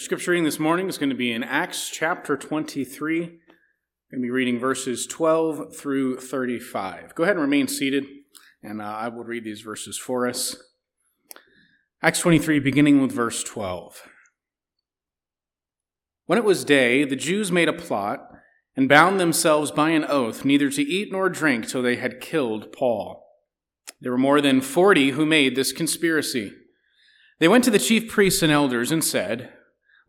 Scripture reading this morning is going to be in Acts chapter 23. I'm going to be reading verses 12 through 35. Go ahead and remain seated, and uh, I will read these verses for us. Acts 23, beginning with verse 12. When it was day, the Jews made a plot and bound themselves by an oath neither to eat nor drink till they had killed Paul. There were more than forty who made this conspiracy. They went to the chief priests and elders and said,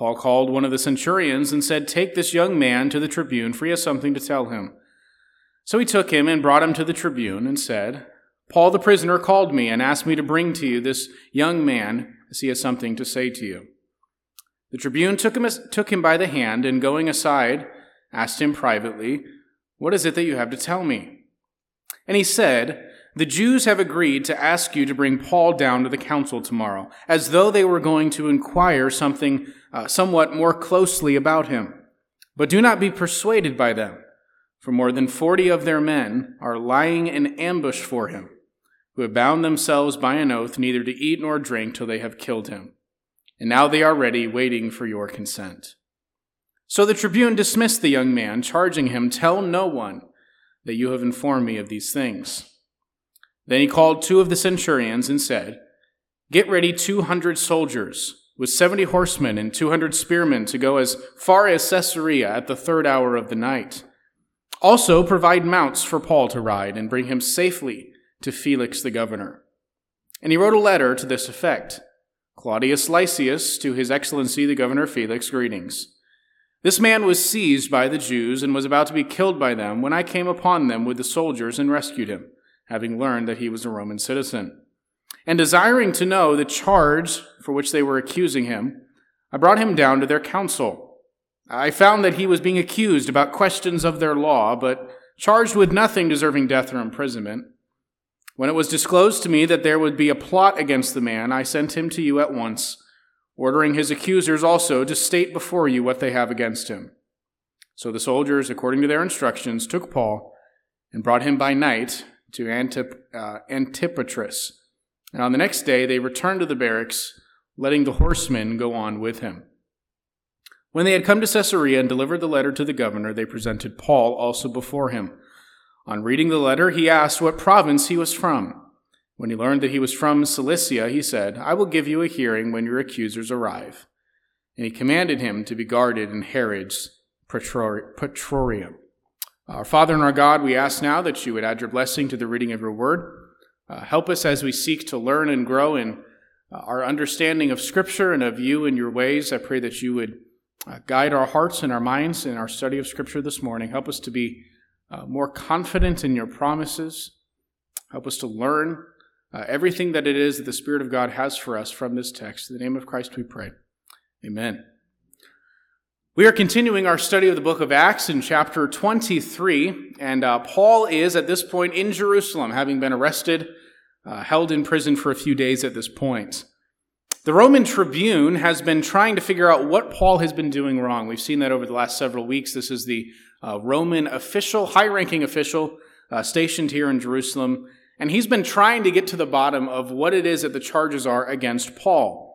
Paul called one of the centurions and said, Take this young man to the tribune, for he has something to tell him. So he took him and brought him to the tribune and said, Paul the prisoner called me and asked me to bring to you this young man, as he has something to say to you. The tribune took him, took him by the hand and going aside, asked him privately, What is it that you have to tell me? And he said, the Jews have agreed to ask you to bring Paul down to the council tomorrow, as though they were going to inquire something uh, somewhat more closely about him. But do not be persuaded by them, for more than forty of their men are lying in ambush for him, who have bound themselves by an oath neither to eat nor drink till they have killed him. And now they are ready, waiting for your consent. So the tribune dismissed the young man, charging him, Tell no one that you have informed me of these things. Then he called two of the centurions and said, Get ready 200 soldiers with 70 horsemen and 200 spearmen to go as far as Caesarea at the third hour of the night. Also, provide mounts for Paul to ride and bring him safely to Felix the governor. And he wrote a letter to this effect Claudius Lysias, to his excellency the governor Felix, greetings. This man was seized by the Jews and was about to be killed by them when I came upon them with the soldiers and rescued him having learned that he was a Roman citizen. And desiring to know the charge for which they were accusing him, I brought him down to their council. I found that he was being accused about questions of their law, but charged with nothing deserving death or imprisonment. When it was disclosed to me that there would be a plot against the man, I sent him to you at once, ordering his accusers also to state before you what they have against him. So the soldiers, according to their instructions, took Paul and brought him by night to Antip, uh, Antipatris. And on the next day, they returned to the barracks, letting the horsemen go on with him. When they had come to Caesarea and delivered the letter to the governor, they presented Paul also before him. On reading the letter, he asked what province he was from. When he learned that he was from Cilicia, he said, I will give you a hearing when your accusers arrive. And he commanded him to be guarded in Herod's praetorium. Our Father and our God, we ask now that you would add your blessing to the reading of your word. Uh, help us as we seek to learn and grow in uh, our understanding of Scripture and of you and your ways. I pray that you would uh, guide our hearts and our minds in our study of Scripture this morning. Help us to be uh, more confident in your promises. Help us to learn uh, everything that it is that the Spirit of God has for us from this text. In the name of Christ we pray. Amen. We are continuing our study of the book of Acts in chapter 23, and uh, Paul is at this point in Jerusalem, having been arrested, uh, held in prison for a few days at this point. The Roman tribune has been trying to figure out what Paul has been doing wrong. We've seen that over the last several weeks. This is the uh, Roman official, high ranking official, uh, stationed here in Jerusalem, and he's been trying to get to the bottom of what it is that the charges are against Paul.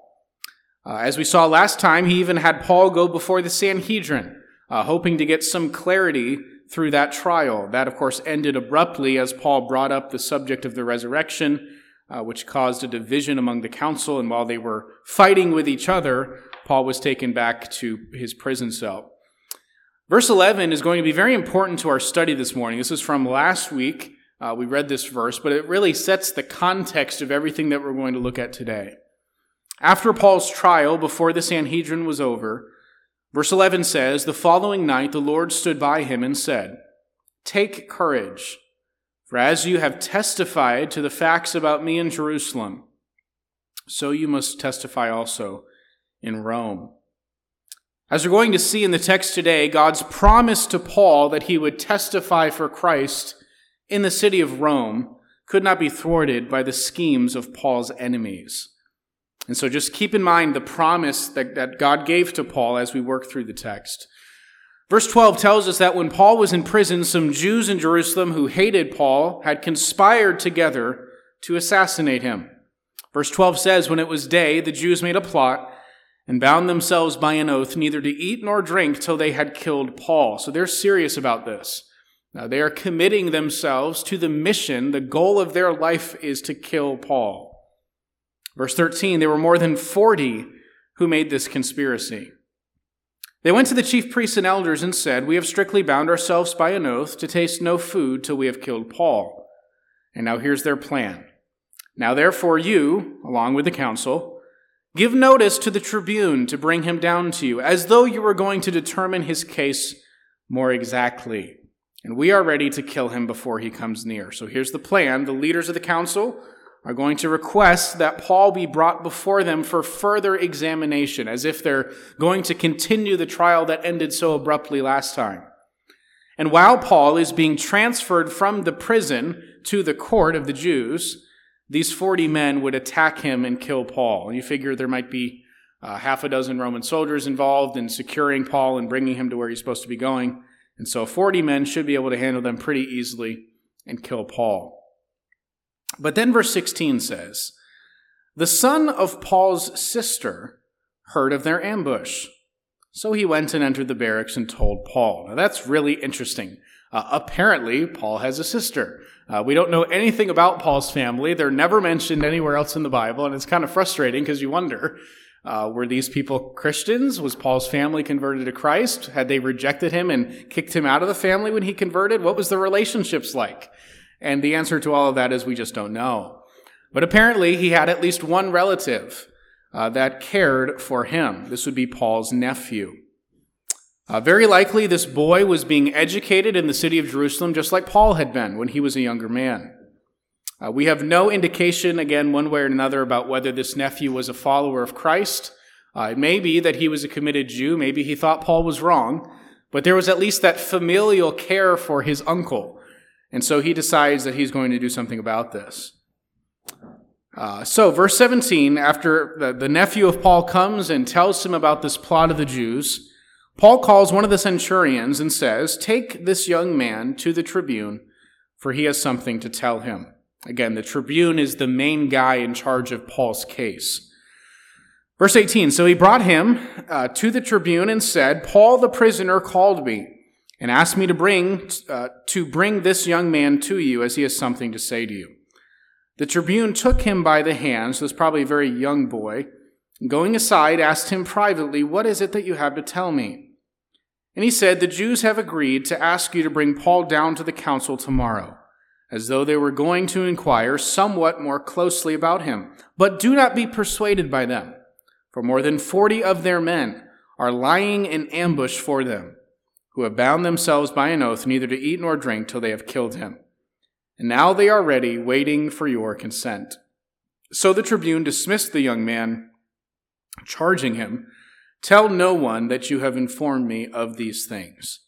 Uh, as we saw last time, he even had Paul go before the Sanhedrin, uh, hoping to get some clarity through that trial. That, of course, ended abruptly as Paul brought up the subject of the resurrection, uh, which caused a division among the council. And while they were fighting with each other, Paul was taken back to his prison cell. Verse 11 is going to be very important to our study this morning. This is from last week. Uh, we read this verse, but it really sets the context of everything that we're going to look at today. After Paul's trial before the Sanhedrin was over, verse 11 says, The following night the Lord stood by him and said, Take courage, for as you have testified to the facts about me in Jerusalem, so you must testify also in Rome. As we're going to see in the text today, God's promise to Paul that he would testify for Christ in the city of Rome could not be thwarted by the schemes of Paul's enemies. And so just keep in mind the promise that, that God gave to Paul as we work through the text. Verse 12 tells us that when Paul was in prison, some Jews in Jerusalem who hated Paul had conspired together to assassinate him. Verse 12 says, When it was day, the Jews made a plot and bound themselves by an oath neither to eat nor drink till they had killed Paul. So they're serious about this. Now they are committing themselves to the mission. The goal of their life is to kill Paul. Verse 13, there were more than 40 who made this conspiracy. They went to the chief priests and elders and said, We have strictly bound ourselves by an oath to taste no food till we have killed Paul. And now here's their plan. Now therefore you, along with the council, Give notice to the tribune to bring him down to you, as though you were going to determine his case more exactly. And we are ready to kill him before he comes near. So here's the plan. The leaders of the council are going to request that Paul be brought before them for further examination, as if they're going to continue the trial that ended so abruptly last time. And while Paul is being transferred from the prison to the court of the Jews, these 40 men would attack him and kill Paul. You figure there might be uh, half a dozen Roman soldiers involved in securing Paul and bringing him to where he's supposed to be going. And so 40 men should be able to handle them pretty easily and kill Paul. But then verse 16 says, The son of Paul's sister heard of their ambush. So he went and entered the barracks and told Paul. Now that's really interesting. Uh, apparently, Paul has a sister. Uh, we don't know anything about Paul's family. They're never mentioned anywhere else in the Bible, and it's kind of frustrating because you wonder uh, were these people Christians? Was Paul's family converted to Christ? Had they rejected him and kicked him out of the family when he converted? What was the relationships like? And the answer to all of that is we just don't know. But apparently, he had at least one relative uh, that cared for him. This would be Paul's nephew. Uh, very likely, this boy was being educated in the city of Jerusalem just like Paul had been when he was a younger man. Uh, we have no indication, again, one way or another, about whether this nephew was a follower of Christ. Uh, it may be that he was a committed Jew. Maybe he thought Paul was wrong. But there was at least that familial care for his uncle. And so he decides that he's going to do something about this. Uh, so, verse 17, after the, the nephew of Paul comes and tells him about this plot of the Jews, Paul calls one of the centurions and says, Take this young man to the tribune, for he has something to tell him. Again, the tribune is the main guy in charge of Paul's case. Verse 18 So he brought him uh, to the tribune and said, Paul the prisoner called me and asked me to bring, uh, to bring this young man to you as he has something to say to you. The tribune took him by the hand, so it's probably a very young boy, and going aside, asked him privately, What is it that you have to tell me? And he said, The Jews have agreed to ask you to bring Paul down to the council tomorrow, as though they were going to inquire somewhat more closely about him. But do not be persuaded by them, for more than forty of their men are lying in ambush for them, who have bound themselves by an oath neither to eat nor drink till they have killed him. And now they are ready, waiting for your consent. So the tribune dismissed the young man, charging him Tell no one that you have informed me of these things.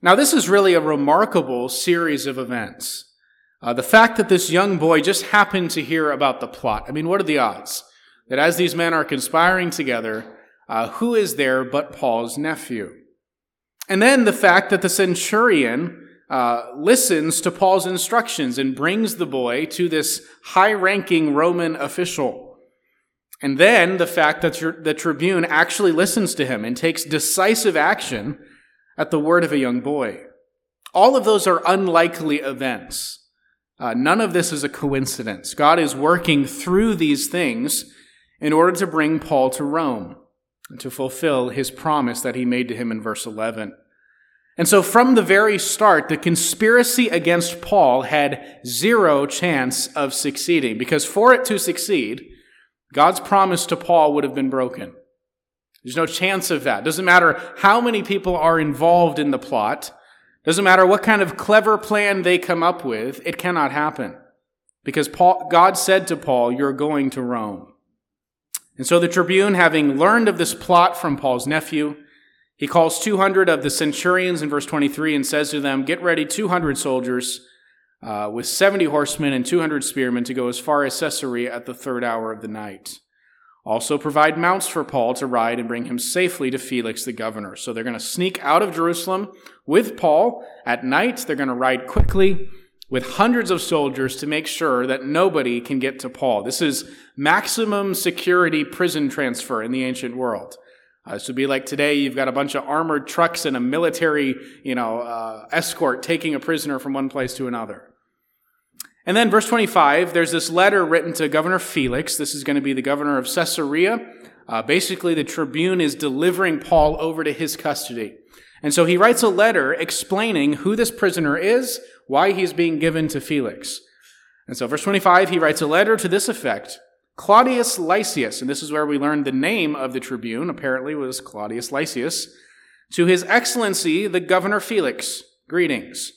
Now, this is really a remarkable series of events. Uh, the fact that this young boy just happened to hear about the plot. I mean, what are the odds that as these men are conspiring together, uh, who is there but Paul's nephew? And then the fact that the centurion uh, listens to Paul's instructions and brings the boy to this high ranking Roman official. And then the fact that the tribune actually listens to him and takes decisive action at the word of a young boy. All of those are unlikely events. Uh, none of this is a coincidence. God is working through these things in order to bring Paul to Rome to fulfill his promise that he made to him in verse 11. And so from the very start, the conspiracy against Paul had zero chance of succeeding because for it to succeed, God's promise to Paul would have been broken. There's no chance of that. Doesn't matter how many people are involved in the plot. Doesn't matter what kind of clever plan they come up with. It cannot happen. Because Paul, God said to Paul, you're going to Rome. And so the tribune, having learned of this plot from Paul's nephew, He calls 200 of the centurions in verse 23 and says to them, Get ready 200 soldiers uh, with 70 horsemen and 200 spearmen to go as far as Caesarea at the third hour of the night. Also, provide mounts for Paul to ride and bring him safely to Felix the governor. So they're going to sneak out of Jerusalem with Paul at night. They're going to ride quickly with hundreds of soldiers to make sure that nobody can get to Paul. This is maximum security prison transfer in the ancient world. Uh, this would be like today, you've got a bunch of armored trucks and a military, you know, uh, escort taking a prisoner from one place to another. And then verse 25, there's this letter written to Governor Felix. This is going to be the governor of Caesarea. Uh, basically, the tribune is delivering Paul over to his custody. And so he writes a letter explaining who this prisoner is, why he's being given to Felix. And so verse 25, he writes a letter to this effect. Claudius Lysias, and this is where we learn the name of the tribune, apparently was Claudius Lysias, to his excellency, the governor Felix, greetings.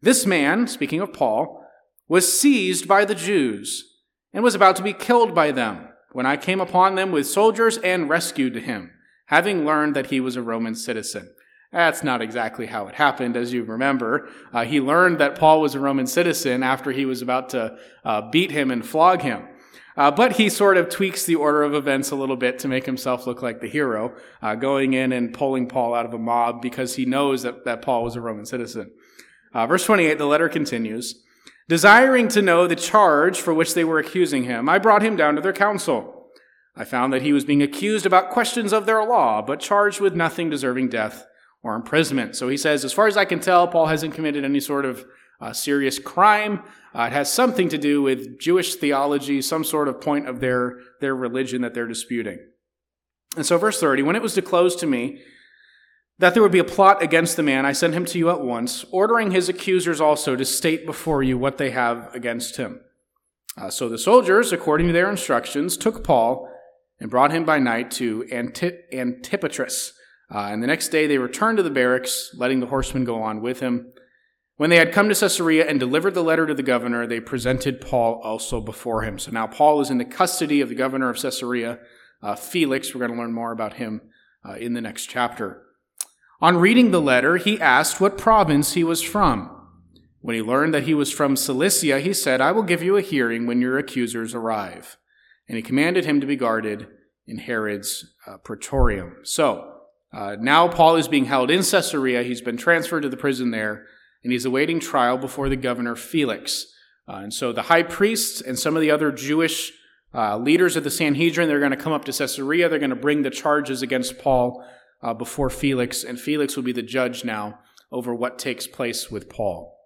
This man, speaking of Paul, was seized by the Jews and was about to be killed by them when I came upon them with soldiers and rescued him, having learned that he was a Roman citizen. That's not exactly how it happened, as you remember. Uh, he learned that Paul was a Roman citizen after he was about to uh, beat him and flog him. Uh, but he sort of tweaks the order of events a little bit to make himself look like the hero, uh, going in and pulling Paul out of a mob because he knows that, that Paul was a Roman citizen. Uh, verse 28, the letter continues. Desiring to know the charge for which they were accusing him, I brought him down to their council. I found that he was being accused about questions of their law, but charged with nothing deserving death or imprisonment. So he says, as far as I can tell, Paul hasn't committed any sort of uh, serious crime. Uh, it has something to do with Jewish theology, some sort of point of their, their religion that they're disputing. And so, verse 30, when it was disclosed to me that there would be a plot against the man, I sent him to you at once, ordering his accusers also to state before you what they have against him. Uh, so the soldiers, according to their instructions, took Paul and brought him by night to Antip- Antipatris. Uh, and the next day they returned to the barracks, letting the horsemen go on with him. When they had come to Caesarea and delivered the letter to the governor, they presented Paul also before him. So now Paul is in the custody of the governor of Caesarea, uh, Felix. We're going to learn more about him uh, in the next chapter. On reading the letter, he asked what province he was from. When he learned that he was from Cilicia, he said, I will give you a hearing when your accusers arrive. And he commanded him to be guarded in Herod's uh, praetorium. So, uh, now Paul is being held in Caesarea. He's been transferred to the prison there, and he's awaiting trial before the governor Felix. Uh, and so the high priests and some of the other Jewish uh, leaders of the Sanhedrin, they're going to come up to Caesarea. They're going to bring the charges against Paul uh, before Felix, and Felix will be the judge now over what takes place with Paul.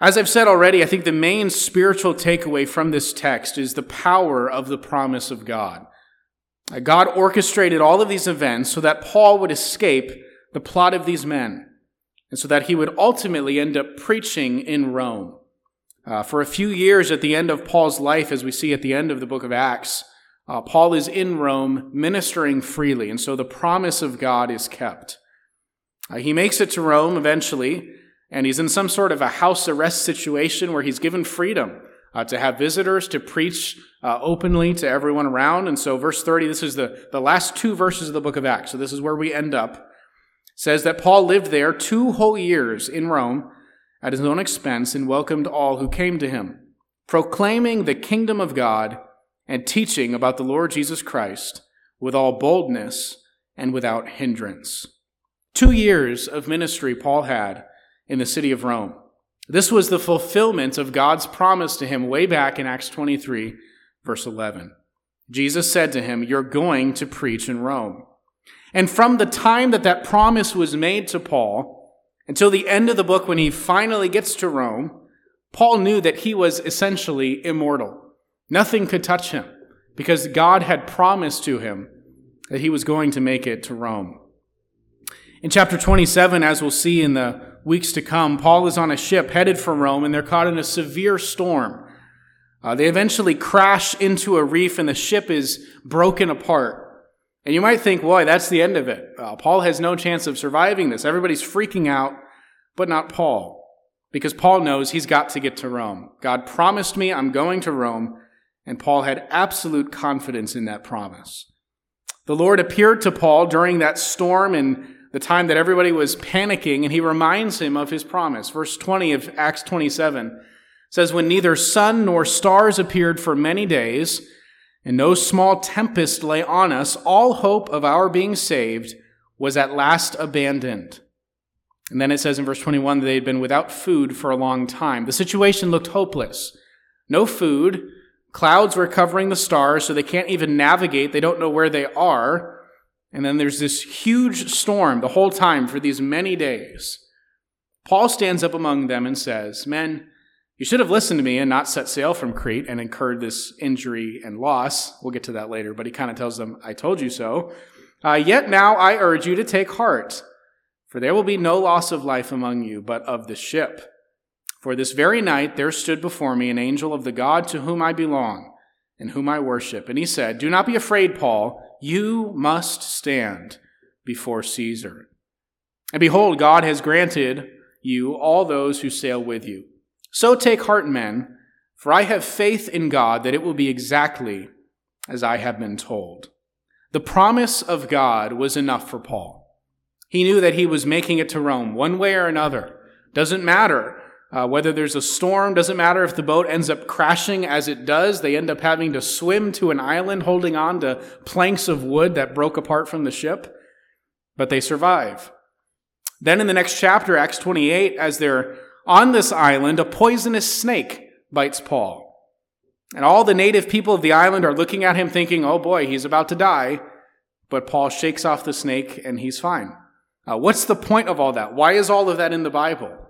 As I've said already, I think the main spiritual takeaway from this text is the power of the promise of God. God orchestrated all of these events so that Paul would escape the plot of these men, and so that he would ultimately end up preaching in Rome. Uh, for a few years at the end of Paul's life, as we see at the end of the book of Acts, uh, Paul is in Rome ministering freely, and so the promise of God is kept. Uh, he makes it to Rome eventually, and he's in some sort of a house arrest situation where he's given freedom uh, to have visitors, to preach uh, openly to everyone around. And so, verse 30, this is the, the last two verses of the book of Acts. So, this is where we end up. says that Paul lived there two whole years in Rome at his own expense and welcomed all who came to him, proclaiming the kingdom of God and teaching about the Lord Jesus Christ with all boldness and without hindrance. Two years of ministry Paul had in the city of Rome. This was the fulfillment of God's promise to him way back in Acts 23, verse 11. Jesus said to him, You're going to preach in Rome. And from the time that that promise was made to Paul until the end of the book, when he finally gets to Rome, Paul knew that he was essentially immortal. Nothing could touch him because God had promised to him that he was going to make it to Rome. In chapter 27, as we'll see in the weeks to come, Paul is on a ship headed for Rome and they're caught in a severe storm. Uh, they eventually crash into a reef and the ship is broken apart. And you might think, boy, that's the end of it. Uh, Paul has no chance of surviving this. Everybody's freaking out, but not Paul. Because Paul knows he's got to get to Rome. God promised me I'm going to Rome, and Paul had absolute confidence in that promise. The Lord appeared to Paul during that storm and the time that everybody was panicking, and he reminds him of his promise. Verse 20 of Acts 27 says, When neither sun nor stars appeared for many days, and no small tempest lay on us, all hope of our being saved was at last abandoned. And then it says in verse 21 that they had been without food for a long time. The situation looked hopeless. No food. Clouds were covering the stars, so they can't even navigate. They don't know where they are. And then there's this huge storm the whole time for these many days. Paul stands up among them and says, Men, you should have listened to me and not set sail from Crete and incurred this injury and loss. We'll get to that later, but he kind of tells them, I told you so. Uh, Yet now I urge you to take heart, for there will be no loss of life among you, but of the ship. For this very night there stood before me an angel of the God to whom I belong and whom I worship. And he said, Do not be afraid, Paul. You must stand before Caesar. And behold, God has granted you all those who sail with you. So take heart, men, for I have faith in God that it will be exactly as I have been told. The promise of God was enough for Paul. He knew that he was making it to Rome one way or another. Doesn't matter uh, whether there's a storm, doesn't matter if the boat ends up crashing as it does. They end up having to swim to an island holding on to planks of wood that broke apart from the ship, but they survive. Then in the next chapter, Acts 28, as they're on this island, a poisonous snake bites Paul. And all the native people of the island are looking at him thinking, oh boy, he's about to die. But Paul shakes off the snake and he's fine. Uh, what's the point of all that? Why is all of that in the Bible?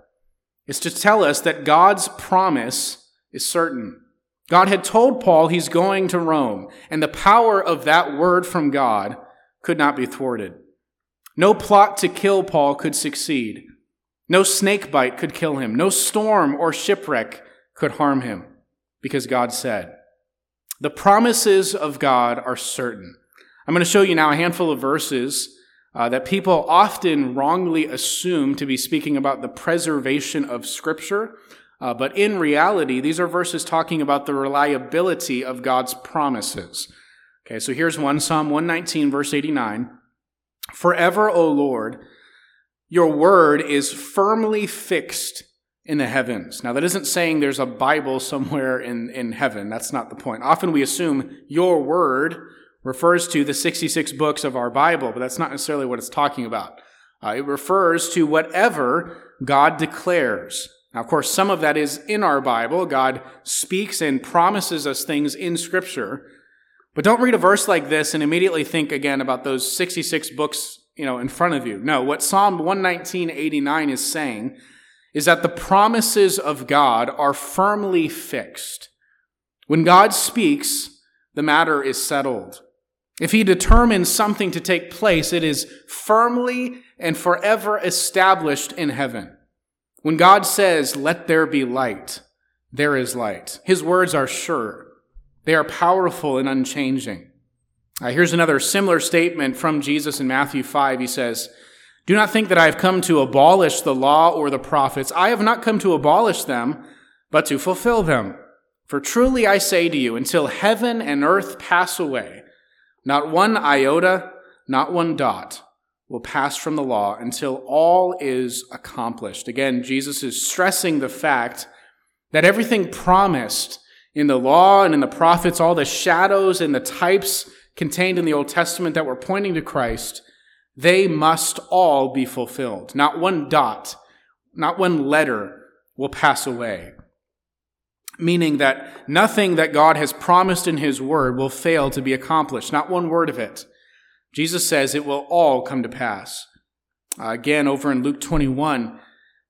It's to tell us that God's promise is certain. God had told Paul he's going to Rome, and the power of that word from God could not be thwarted. No plot to kill Paul could succeed. No snake bite could kill him. No storm or shipwreck could harm him because God said. The promises of God are certain. I'm going to show you now a handful of verses uh, that people often wrongly assume to be speaking about the preservation of Scripture. Uh, but in reality, these are verses talking about the reliability of God's promises. Okay, so here's one Psalm 119, verse 89. Forever, O Lord, your word is firmly fixed in the heavens. Now, that isn't saying there's a Bible somewhere in, in heaven. That's not the point. Often we assume your word refers to the 66 books of our Bible, but that's not necessarily what it's talking about. Uh, it refers to whatever God declares. Now, of course, some of that is in our Bible. God speaks and promises us things in Scripture. But don't read a verse like this and immediately think again about those 66 books, you know, in front of you. No, what Psalm 119.89 is saying is that the promises of God are firmly fixed. When God speaks, the matter is settled. If he determines something to take place, it is firmly and forever established in heaven. When God says, let there be light, there is light. His words are sure. They are powerful and unchanging. Uh, here's another similar statement from Jesus in Matthew 5. He says, do not think that I have come to abolish the law or the prophets. I have not come to abolish them, but to fulfill them. For truly I say to you, until heaven and earth pass away, not one iota, not one dot will pass from the law until all is accomplished. Again, Jesus is stressing the fact that everything promised in the law and in the prophets, all the shadows and the types contained in the Old Testament that were pointing to Christ, they must all be fulfilled. Not one dot, not one letter will pass away. Meaning that nothing that God has promised in His Word will fail to be accomplished. Not one word of it. Jesus says it will all come to pass. Uh, again, over in Luke 21,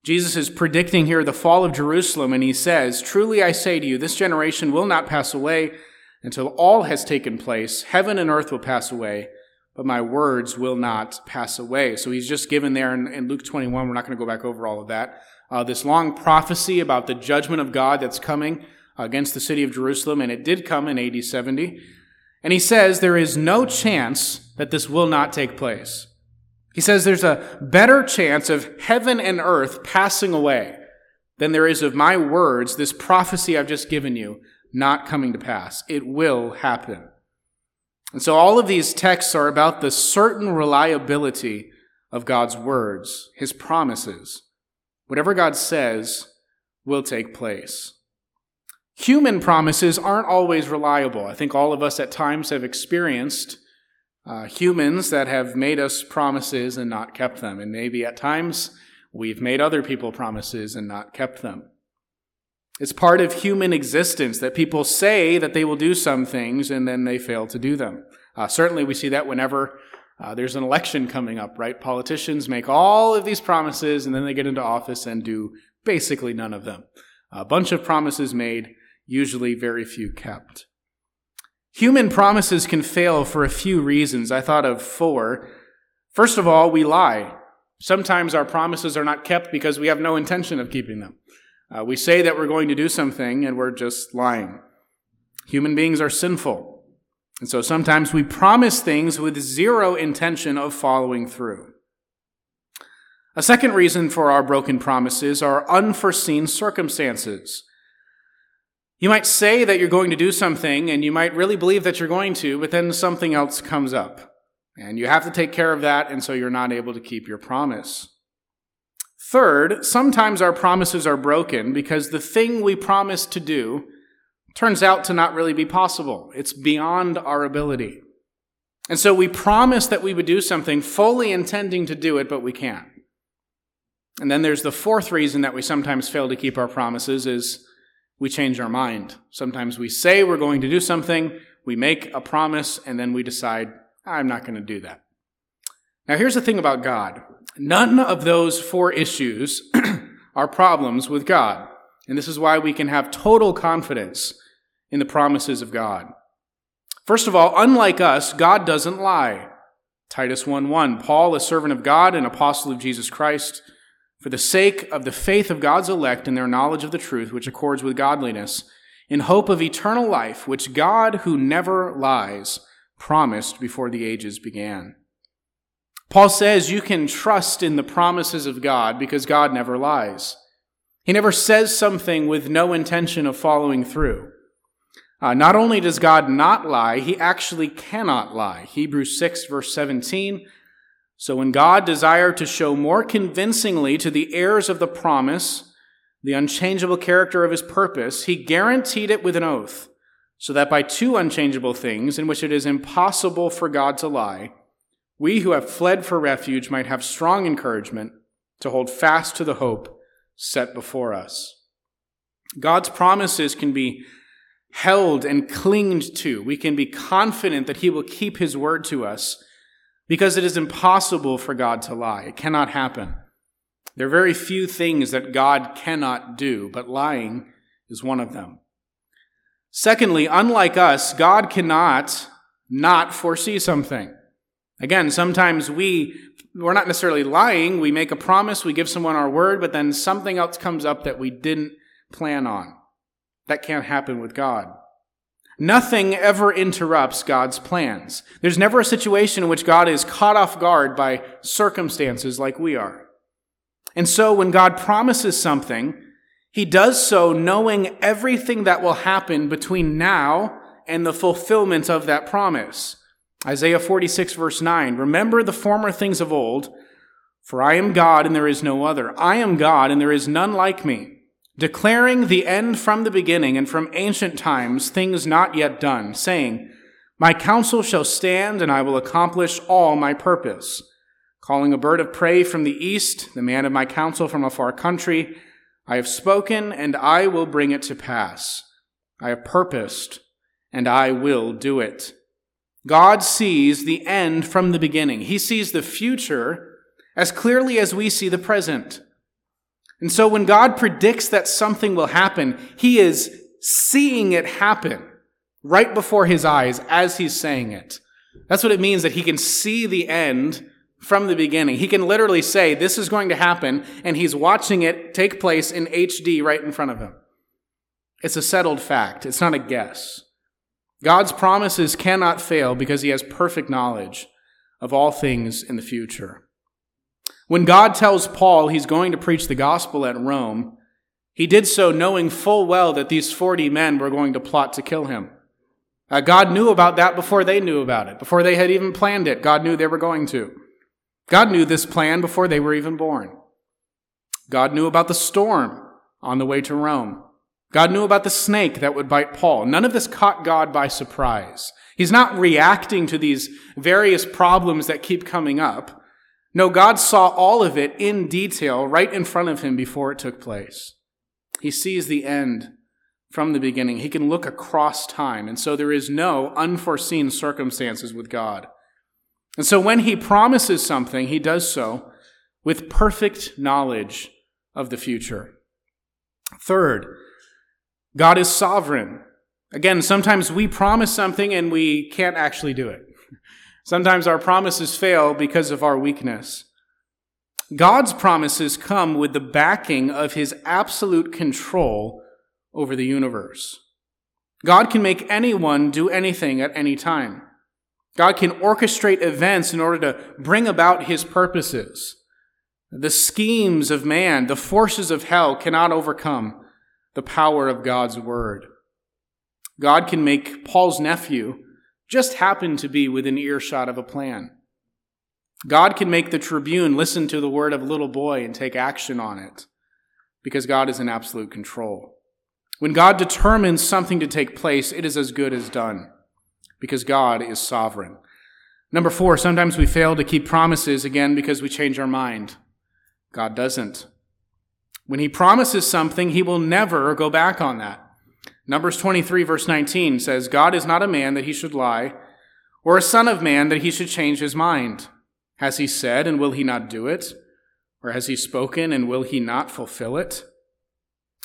Jesus is predicting here the fall of Jerusalem, and he says, Truly I say to you, this generation will not pass away until all has taken place. Heaven and earth will pass away, but my words will not pass away. So he's just given there in, in Luke 21, we're not going to go back over all of that, uh, this long prophecy about the judgment of God that's coming against the city of Jerusalem, and it did come in AD 70. And he says there is no chance that this will not take place. He says there's a better chance of heaven and earth passing away than there is of my words, this prophecy I've just given you, not coming to pass. It will happen. And so all of these texts are about the certain reliability of God's words, his promises. Whatever God says will take place. Human promises aren't always reliable. I think all of us at times have experienced uh, humans that have made us promises and not kept them. And maybe at times we've made other people promises and not kept them. It's part of human existence that people say that they will do some things and then they fail to do them. Uh, certainly, we see that whenever uh, there's an election coming up, right? Politicians make all of these promises and then they get into office and do basically none of them. A bunch of promises made, usually very few kept. Human promises can fail for a few reasons. I thought of four. First of all, we lie. Sometimes our promises are not kept because we have no intention of keeping them. Uh, we say that we're going to do something and we're just lying. Human beings are sinful. And so sometimes we promise things with zero intention of following through. A second reason for our broken promises are unforeseen circumstances. You might say that you're going to do something and you might really believe that you're going to, but then something else comes up. And you have to take care of that, and so you're not able to keep your promise. Third, sometimes our promises are broken because the thing we promised to do turns out to not really be possible. It's beyond our ability. And so we promise that we would do something fully intending to do it, but we can't. And then there's the fourth reason that we sometimes fail to keep our promises is we change our mind. Sometimes we say we're going to do something, we make a promise, and then we decide, I'm not going to do that. Now here's the thing about God. None of those four issues are problems with God. And this is why we can have total confidence in the promises of God. First of all, unlike us, God doesn't lie. Titus 1:1 Paul, a servant of God and apostle of Jesus Christ, for the sake of the faith of God's elect and their knowledge of the truth which accords with godliness, in hope of eternal life, which God, who never lies, promised before the ages began. Paul says you can trust in the promises of God because God never lies. He never says something with no intention of following through. Uh, not only does God not lie, he actually cannot lie. Hebrews 6, verse 17. So when God desired to show more convincingly to the heirs of the promise the unchangeable character of his purpose, he guaranteed it with an oath, so that by two unchangeable things, in which it is impossible for God to lie, we who have fled for refuge might have strong encouragement to hold fast to the hope set before us. God's promises can be held and clinged to. We can be confident that He will keep His word to us because it is impossible for God to lie. It cannot happen. There are very few things that God cannot do, but lying is one of them. Secondly, unlike us, God cannot not foresee something. Again, sometimes we, we're not necessarily lying. We make a promise, we give someone our word, but then something else comes up that we didn't plan on. That can't happen with God. Nothing ever interrupts God's plans. There's never a situation in which God is caught off guard by circumstances like we are. And so when God promises something, he does so knowing everything that will happen between now and the fulfillment of that promise. Isaiah 46, verse 9 Remember the former things of old, for I am God and there is no other. I am God and there is none like me, declaring the end from the beginning and from ancient times things not yet done, saying, My counsel shall stand and I will accomplish all my purpose. Calling a bird of prey from the east, the man of my counsel from a far country, I have spoken and I will bring it to pass. I have purposed and I will do it. God sees the end from the beginning. He sees the future as clearly as we see the present. And so when God predicts that something will happen, he is seeing it happen right before his eyes as he's saying it. That's what it means that he can see the end from the beginning. He can literally say, This is going to happen, and he's watching it take place in HD right in front of him. It's a settled fact, it's not a guess. God's promises cannot fail because he has perfect knowledge of all things in the future. When God tells Paul he's going to preach the gospel at Rome, he did so knowing full well that these 40 men were going to plot to kill him. Uh, God knew about that before they knew about it, before they had even planned it. God knew they were going to. God knew this plan before they were even born. God knew about the storm on the way to Rome. God knew about the snake that would bite Paul. None of this caught God by surprise. He's not reacting to these various problems that keep coming up. No, God saw all of it in detail right in front of him before it took place. He sees the end from the beginning. He can look across time. And so there is no unforeseen circumstances with God. And so when he promises something, he does so with perfect knowledge of the future. Third, God is sovereign. Again, sometimes we promise something and we can't actually do it. Sometimes our promises fail because of our weakness. God's promises come with the backing of his absolute control over the universe. God can make anyone do anything at any time. God can orchestrate events in order to bring about his purposes. The schemes of man, the forces of hell cannot overcome the power of God's word. God can make Paul's nephew just happen to be within earshot of a plan. God can make the tribune listen to the word of a little boy and take action on it because God is in absolute control. When God determines something to take place, it is as good as done because God is sovereign. Number four, sometimes we fail to keep promises again because we change our mind. God doesn't. When he promises something, he will never go back on that. Numbers 23 verse 19 says, God is not a man that he should lie, or a son of man that he should change his mind. Has he said, and will he not do it? Or has he spoken, and will he not fulfill it?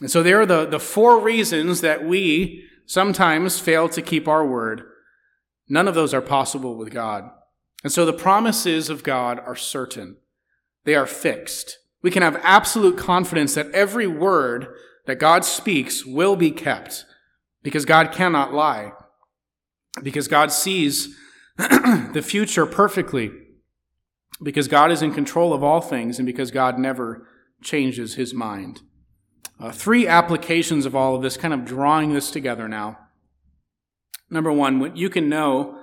And so there are the, the four reasons that we sometimes fail to keep our word. None of those are possible with God. And so the promises of God are certain. They are fixed. We can have absolute confidence that every word that God speaks will be kept because God cannot lie. Because God sees the future perfectly. Because God is in control of all things and because God never changes his mind. Uh, three applications of all of this, kind of drawing this together now. Number one, you can know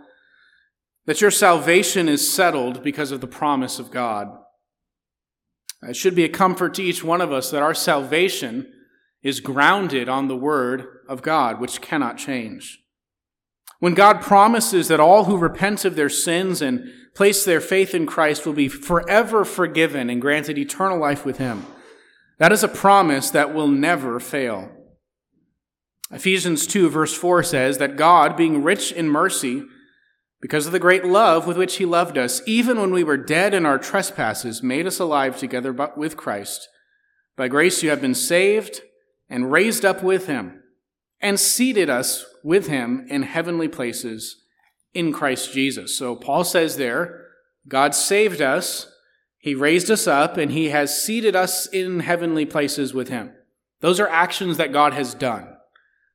that your salvation is settled because of the promise of God. It should be a comfort to each one of us that our salvation is grounded on the Word of God, which cannot change. When God promises that all who repent of their sins and place their faith in Christ will be forever forgiven and granted eternal life with Him, that is a promise that will never fail. Ephesians 2, verse 4 says that God, being rich in mercy, because of the great love with which He loved us, even when we were dead in our trespasses, made us alive together with Christ. By grace you have been saved and raised up with Him, and seated us with Him in heavenly places in Christ Jesus. So Paul says there, God saved us he raised us up and he has seated us in heavenly places with him. Those are actions that God has done.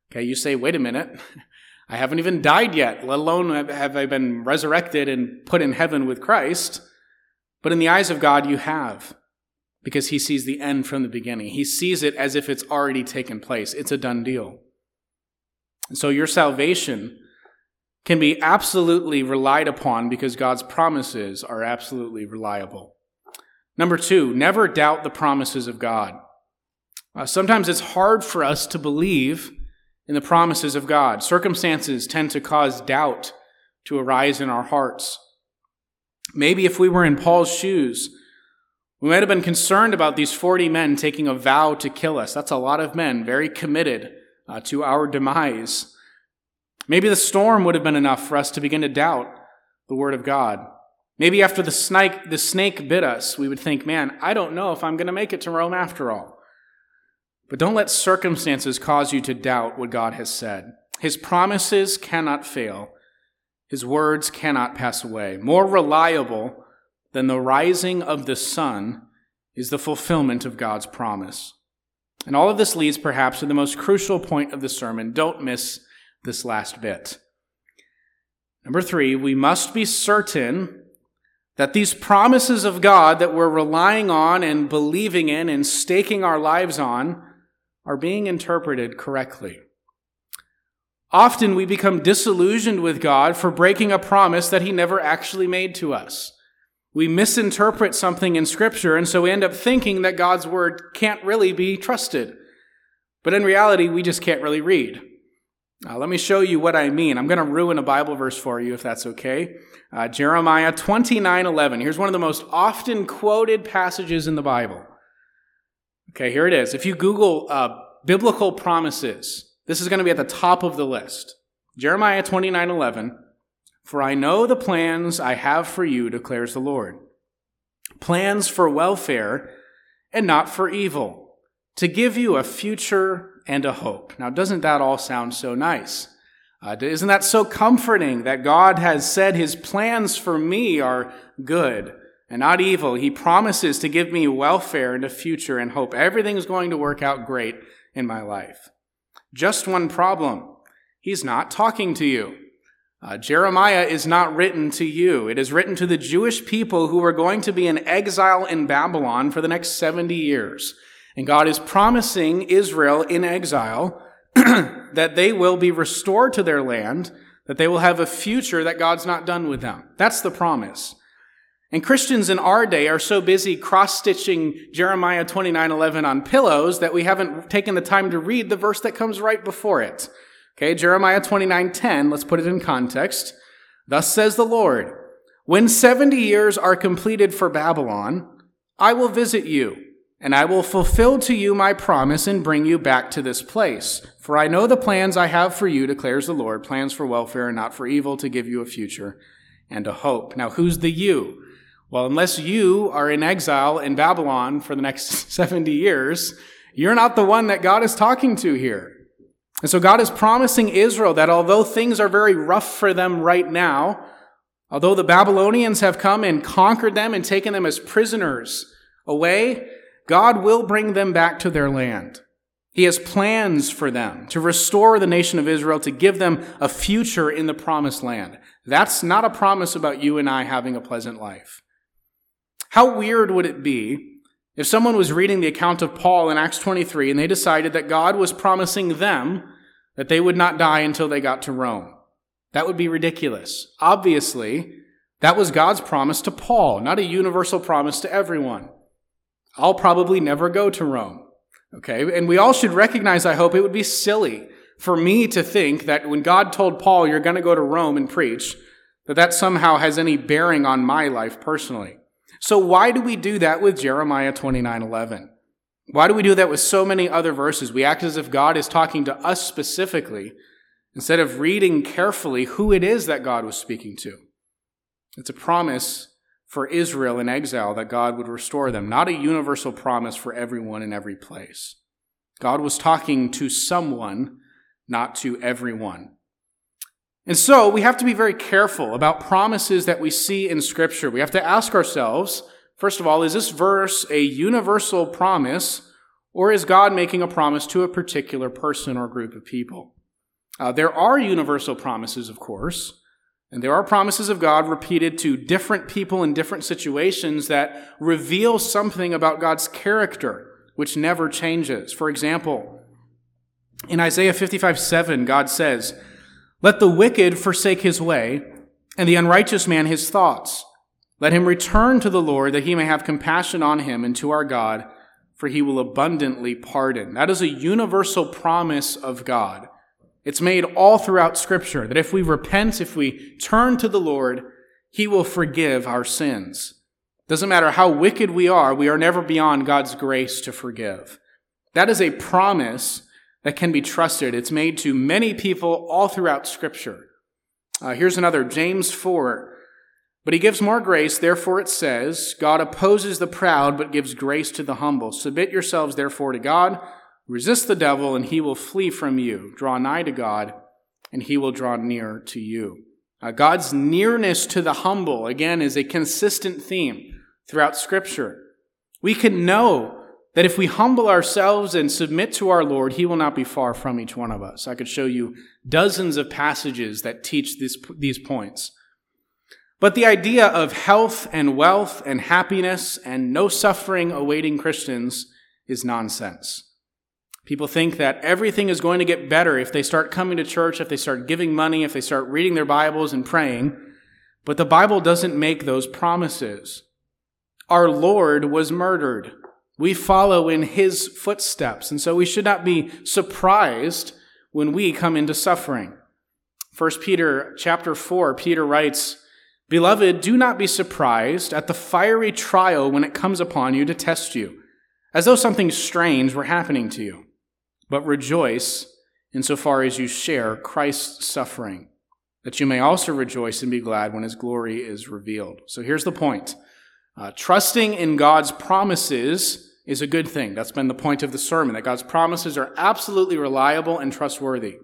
Okay, you say, wait a minute. I haven't even died yet, let alone have I been resurrected and put in heaven with Christ. But in the eyes of God, you have, because he sees the end from the beginning. He sees it as if it's already taken place. It's a done deal. So your salvation can be absolutely relied upon because God's promises are absolutely reliable. Number two, never doubt the promises of God. Uh, sometimes it's hard for us to believe in the promises of God. Circumstances tend to cause doubt to arise in our hearts. Maybe if we were in Paul's shoes, we might have been concerned about these 40 men taking a vow to kill us. That's a lot of men, very committed uh, to our demise. Maybe the storm would have been enough for us to begin to doubt the word of God. Maybe after the snake, the snake bit us, we would think, man, I don't know if I'm going to make it to Rome after all. But don't let circumstances cause you to doubt what God has said. His promises cannot fail. His words cannot pass away. More reliable than the rising of the sun is the fulfillment of God's promise. And all of this leads perhaps to the most crucial point of the sermon. Don't miss this last bit. Number three, we must be certain that these promises of God that we're relying on and believing in and staking our lives on are being interpreted correctly. Often we become disillusioned with God for breaking a promise that he never actually made to us. We misinterpret something in scripture, and so we end up thinking that God's word can't really be trusted. But in reality, we just can't really read. Uh, let me show you what I mean. I'm going to ruin a Bible verse for you if that's okay. Uh, Jeremiah 29 11. Here's one of the most often quoted passages in the Bible. Okay, here it is. If you Google uh, biblical promises, this is going to be at the top of the list. Jeremiah 29 11. For I know the plans I have for you, declares the Lord. Plans for welfare and not for evil, to give you a future and a hope. Now, doesn't that all sound so nice? Uh, isn't that so comforting that God has said his plans for me are good and not evil? He promises to give me welfare and a future and hope. Everything's going to work out great in my life. Just one problem. He's not talking to you. Uh, Jeremiah is not written to you. It is written to the Jewish people who are going to be in exile in Babylon for the next 70 years. And God is promising Israel in exile that they will be restored to their land, that they will have a future that God's not done with them. That's the promise. And Christians in our day are so busy cross-stitching Jeremiah 29:11 on pillows that we haven't taken the time to read the verse that comes right before it. Okay, Jeremiah 29:10, let's put it in context. Thus says the Lord, when 70 years are completed for Babylon, I will visit you and I will fulfill to you my promise and bring you back to this place. For I know the plans I have for you, declares the Lord, plans for welfare and not for evil, to give you a future and a hope. Now, who's the you? Well, unless you are in exile in Babylon for the next 70 years, you're not the one that God is talking to here. And so God is promising Israel that although things are very rough for them right now, although the Babylonians have come and conquered them and taken them as prisoners away, God will bring them back to their land. He has plans for them to restore the nation of Israel, to give them a future in the promised land. That's not a promise about you and I having a pleasant life. How weird would it be if someone was reading the account of Paul in Acts 23 and they decided that God was promising them that they would not die until they got to Rome? That would be ridiculous. Obviously, that was God's promise to Paul, not a universal promise to everyone. I'll probably never go to Rome. Okay. And we all should recognize, I hope, it would be silly for me to think that when God told Paul, you're going to go to Rome and preach, that that somehow has any bearing on my life personally. So why do we do that with Jeremiah 29 11? Why do we do that with so many other verses? We act as if God is talking to us specifically instead of reading carefully who it is that God was speaking to. It's a promise for Israel in exile that God would restore them, not a universal promise for everyone in every place. God was talking to someone, not to everyone. And so we have to be very careful about promises that we see in Scripture. We have to ask ourselves, first of all, is this verse a universal promise, or is God making a promise to a particular person or group of people? Uh, there are universal promises, of course. And there are promises of God repeated to different people in different situations that reveal something about God's character, which never changes. For example, in Isaiah 55 7, God says, Let the wicked forsake his way, and the unrighteous man his thoughts. Let him return to the Lord, that he may have compassion on him, and to our God, for he will abundantly pardon. That is a universal promise of God. It's made all throughout Scripture that if we repent, if we turn to the Lord, He will forgive our sins. Doesn't matter how wicked we are, we are never beyond God's grace to forgive. That is a promise that can be trusted. It's made to many people all throughout Scripture. Uh, here's another, James 4. But he gives more grace, therefore it says, God opposes the proud, but gives grace to the humble. Submit yourselves, therefore, to God. Resist the devil, and he will flee from you. Draw nigh to God, and he will draw near to you. Uh, God's nearness to the humble, again, is a consistent theme throughout Scripture. We can know that if we humble ourselves and submit to our Lord, He will not be far from each one of us. I could show you dozens of passages that teach this, these points. But the idea of health and wealth and happiness and no suffering awaiting Christians is nonsense. People think that everything is going to get better if they start coming to church, if they start giving money, if they start reading their Bibles and praying. But the Bible doesn't make those promises. Our Lord was murdered. We follow in his footsteps, and so we should not be surprised when we come into suffering. 1 Peter chapter 4, Peter writes, Beloved, do not be surprised at the fiery trial when it comes upon you to test you, as though something strange were happening to you. But rejoice insofar as you share Christ's suffering, that you may also rejoice and be glad when his glory is revealed. So here's the point. Uh, trusting in God's promises is a good thing. That's been the point of the sermon, that God's promises are absolutely reliable and trustworthy.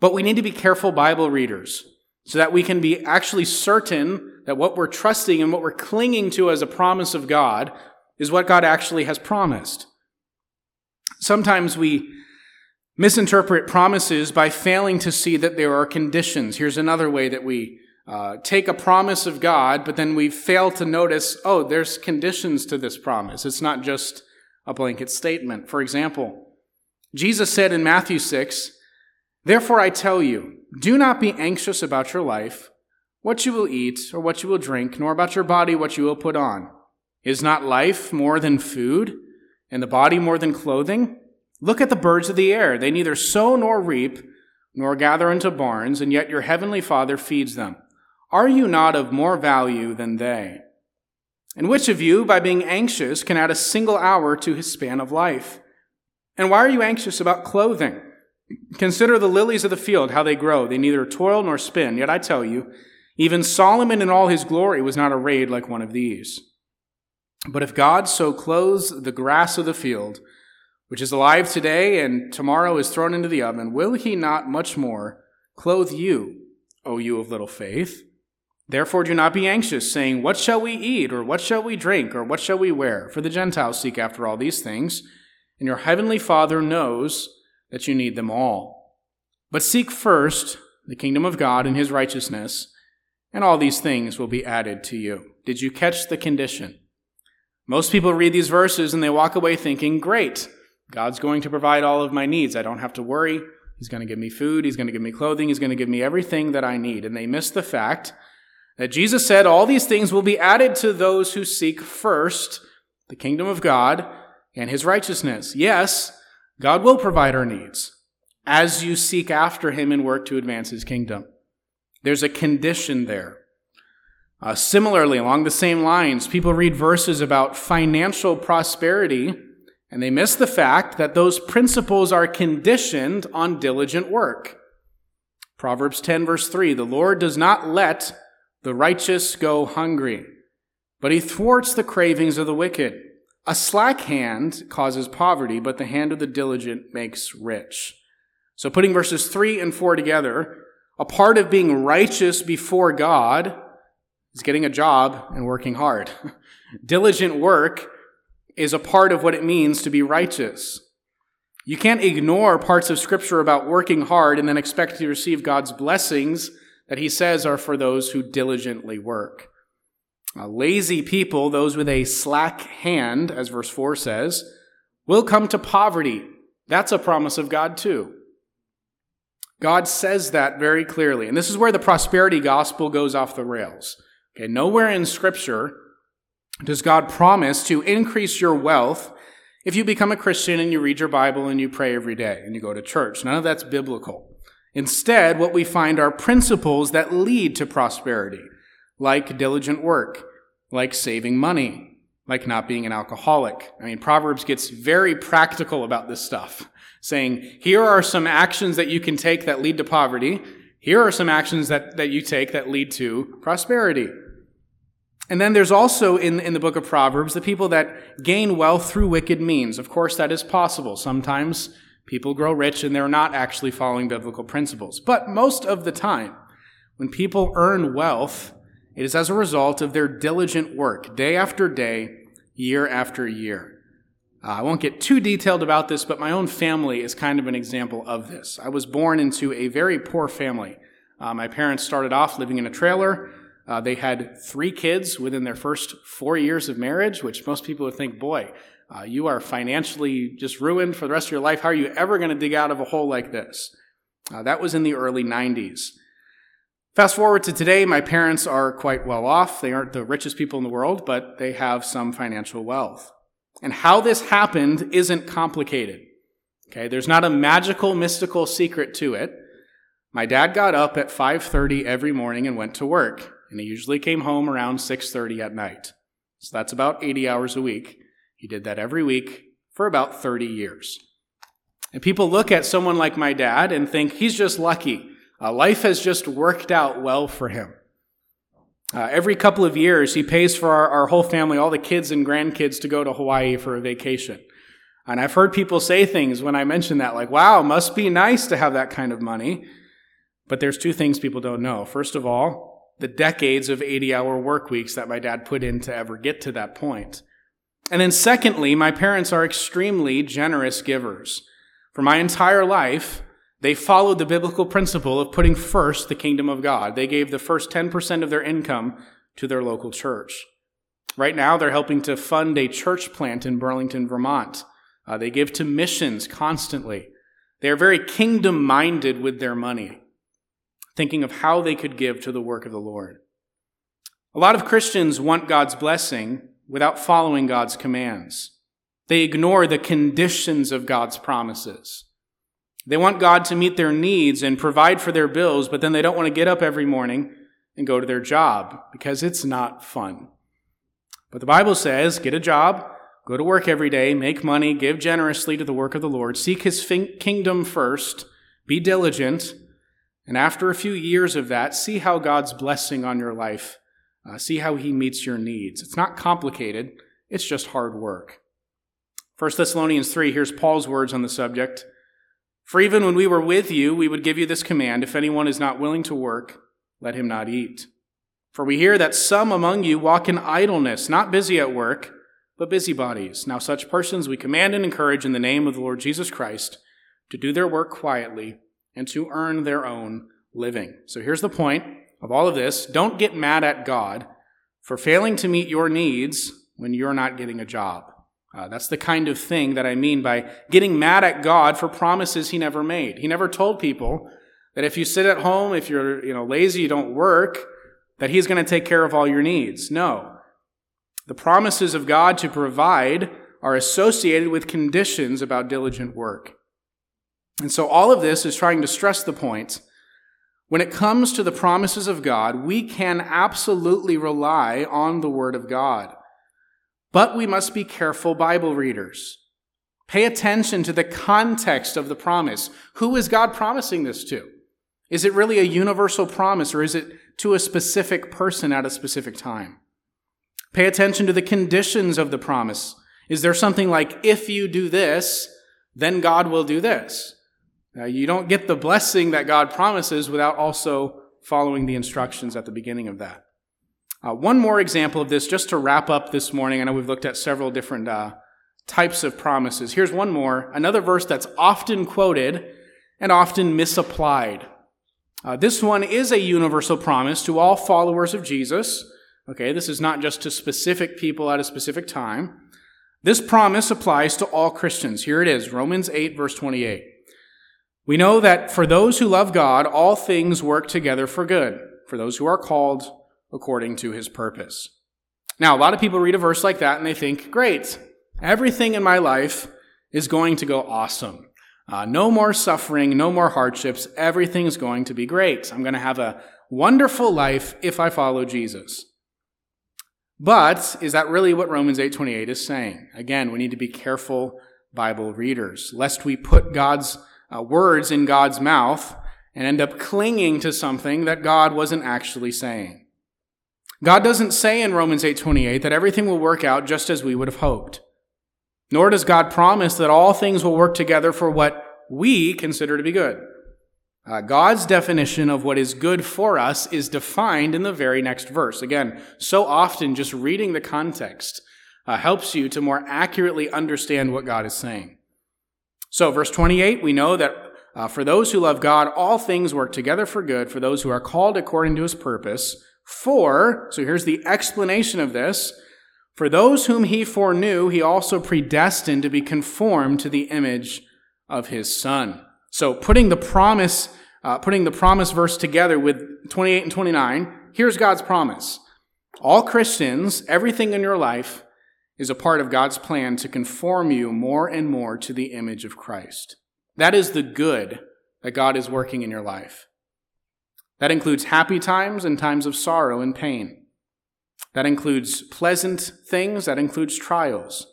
But we need to be careful Bible readers so that we can be actually certain that what we're trusting and what we're clinging to as a promise of God is what God actually has promised. Sometimes we misinterpret promises by failing to see that there are conditions. Here's another way that we uh, take a promise of God, but then we fail to notice, oh, there's conditions to this promise. It's not just a blanket statement. For example, Jesus said in Matthew 6, Therefore I tell you, do not be anxious about your life, what you will eat or what you will drink, nor about your body what you will put on. Is not life more than food, and the body more than clothing? Look at the birds of the air. They neither sow nor reap, nor gather into barns, and yet your heavenly Father feeds them. Are you not of more value than they? And which of you, by being anxious, can add a single hour to his span of life? And why are you anxious about clothing? Consider the lilies of the field, how they grow. They neither toil nor spin. Yet I tell you, even Solomon in all his glory was not arrayed like one of these. But if God so clothes the grass of the field, which is alive today and tomorrow is thrown into the oven, will he not much more clothe you, O you of little faith? Therefore, do not be anxious, saying, What shall we eat, or what shall we drink, or what shall we wear? For the Gentiles seek after all these things, and your heavenly Father knows that you need them all. But seek first the kingdom of God and his righteousness, and all these things will be added to you. Did you catch the condition? Most people read these verses and they walk away thinking, Great, God's going to provide all of my needs. I don't have to worry. He's going to give me food. He's going to give me clothing. He's going to give me everything that I need. And they miss the fact that Jesus said all these things will be added to those who seek first the kingdom of God and his righteousness. Yes, God will provide our needs as you seek after him and work to advance his kingdom. There's a condition there. Uh, similarly, along the same lines, people read verses about financial prosperity and they miss the fact that those principles are conditioned on diligent work. Proverbs 10, verse 3 The Lord does not let the righteous go hungry, but he thwarts the cravings of the wicked. A slack hand causes poverty, but the hand of the diligent makes rich. So putting verses 3 and 4 together, a part of being righteous before God is getting a job and working hard. Diligent work is a part of what it means to be righteous. You can't ignore parts of Scripture about working hard and then expect to receive God's blessings that he says are for those who diligently work. Uh, lazy people, those with a slack hand, as verse 4 says, will come to poverty. That's a promise of God, too. God says that very clearly. And this is where the prosperity gospel goes off the rails. Okay, nowhere in Scripture does God promise to increase your wealth if you become a Christian and you read your Bible and you pray every day and you go to church. None of that's biblical. Instead, what we find are principles that lead to prosperity, like diligent work, like saving money, like not being an alcoholic. I mean, Proverbs gets very practical about this stuff, saying, here are some actions that you can take that lead to poverty. Here are some actions that, that you take that lead to prosperity. And then there's also in, in the book of Proverbs the people that gain wealth through wicked means. Of course, that is possible. Sometimes People grow rich and they're not actually following biblical principles. But most of the time, when people earn wealth, it is as a result of their diligent work, day after day, year after year. Uh, I won't get too detailed about this, but my own family is kind of an example of this. I was born into a very poor family. Uh, my parents started off living in a trailer. Uh, they had three kids within their first four years of marriage, which most people would think, boy, Uh, you are financially just ruined for the rest of your life. How are you ever going to dig out of a hole like this? Uh, that was in the early 90s. Fast forward to today, my parents are quite well off. They aren't the richest people in the world, but they have some financial wealth. And how this happened isn't complicated. Okay, there's not a magical, mystical secret to it. My dad got up at 5:30 every morning and went to work, and he usually came home around 6:30 at night. So that's about 80 hours a week. He did that every week for about 30 years. And people look at someone like my dad and think he's just lucky. Uh, life has just worked out well for him. Uh, every couple of years, he pays for our, our whole family, all the kids and grandkids, to go to Hawaii for a vacation. And I've heard people say things when I mention that, like, wow, must be nice to have that kind of money. But there's two things people don't know. First of all, the decades of 80 hour work weeks that my dad put in to ever get to that point. And then secondly, my parents are extremely generous givers. For my entire life, they followed the biblical principle of putting first the kingdom of God. They gave the first 10% of their income to their local church. Right now, they're helping to fund a church plant in Burlington, Vermont. Uh, they give to missions constantly. They are very kingdom minded with their money, thinking of how they could give to the work of the Lord. A lot of Christians want God's blessing without following God's commands. They ignore the conditions of God's promises. They want God to meet their needs and provide for their bills, but then they don't want to get up every morning and go to their job because it's not fun. But the Bible says get a job, go to work every day, make money, give generously to the work of the Lord, seek his kingdom first, be diligent, and after a few years of that, see how God's blessing on your life, uh, see how he meets your needs. It's not complicated, it's just hard work. 1 Thessalonians 3, here's Paul's words on the subject. For even when we were with you, we would give you this command if anyone is not willing to work, let him not eat. For we hear that some among you walk in idleness, not busy at work, but busybodies. Now, such persons we command and encourage in the name of the Lord Jesus Christ to do their work quietly and to earn their own living. So here's the point of all of this don't get mad at God for failing to meet your needs when you're not getting a job. Uh, that's the kind of thing that I mean by getting mad at God for promises he never made. He never told people that if you sit at home, if you're you know, lazy, you don't work, that he's going to take care of all your needs. No. The promises of God to provide are associated with conditions about diligent work. And so all of this is trying to stress the point. When it comes to the promises of God, we can absolutely rely on the Word of God. But we must be careful Bible readers. Pay attention to the context of the promise. Who is God promising this to? Is it really a universal promise or is it to a specific person at a specific time? Pay attention to the conditions of the promise. Is there something like, if you do this, then God will do this? Now, you don't get the blessing that God promises without also following the instructions at the beginning of that. Uh, one more example of this, just to wrap up this morning. I know we've looked at several different uh, types of promises. Here's one more, another verse that's often quoted and often misapplied. Uh, this one is a universal promise to all followers of Jesus. Okay, this is not just to specific people at a specific time. This promise applies to all Christians. Here it is Romans 8, verse 28. We know that for those who love God, all things work together for good, for those who are called according to his purpose. Now, a lot of people read a verse like that and they think, great, everything in my life is going to go awesome. Uh, no more suffering, no more hardships. Everything's going to be great. I'm going to have a wonderful life if I follow Jesus. But is that really what Romans 8:28 is saying? Again, we need to be careful Bible readers, lest we put God's uh, words in God's mouth and end up clinging to something that God wasn't actually saying. God doesn't say in Romans 8:28 that everything will work out just as we would have hoped. Nor does God promise that all things will work together for what we consider to be good. Uh, God's definition of what is good for us is defined in the very next verse. Again, so often just reading the context uh, helps you to more accurately understand what God is saying. So, verse 28, we know that uh, for those who love God, all things work together for good for those who are called according to his purpose. For, so here's the explanation of this, For those whom he foreknew, he also predestined to be conformed to the image of his son. So putting the promise, uh, putting the promise verse together with 28 and 29, here's God's promise. All Christians, everything in your life is a part of God's plan to conform you more and more to the image of Christ. That is the good that God is working in your life. That includes happy times and times of sorrow and pain. That includes pleasant things, that includes trials.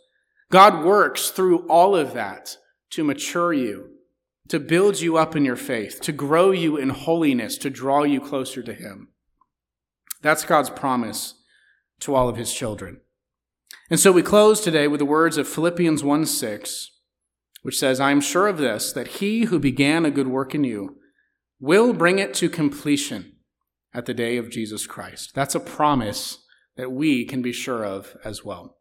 God works through all of that to mature you, to build you up in your faith, to grow you in holiness, to draw you closer to Him. That's God's promise to all of His children. And so we close today with the words of Philippians 1 6, which says, I am sure of this, that He who began a good work in you will bring it to completion at the day of Jesus Christ. That's a promise that we can be sure of as well.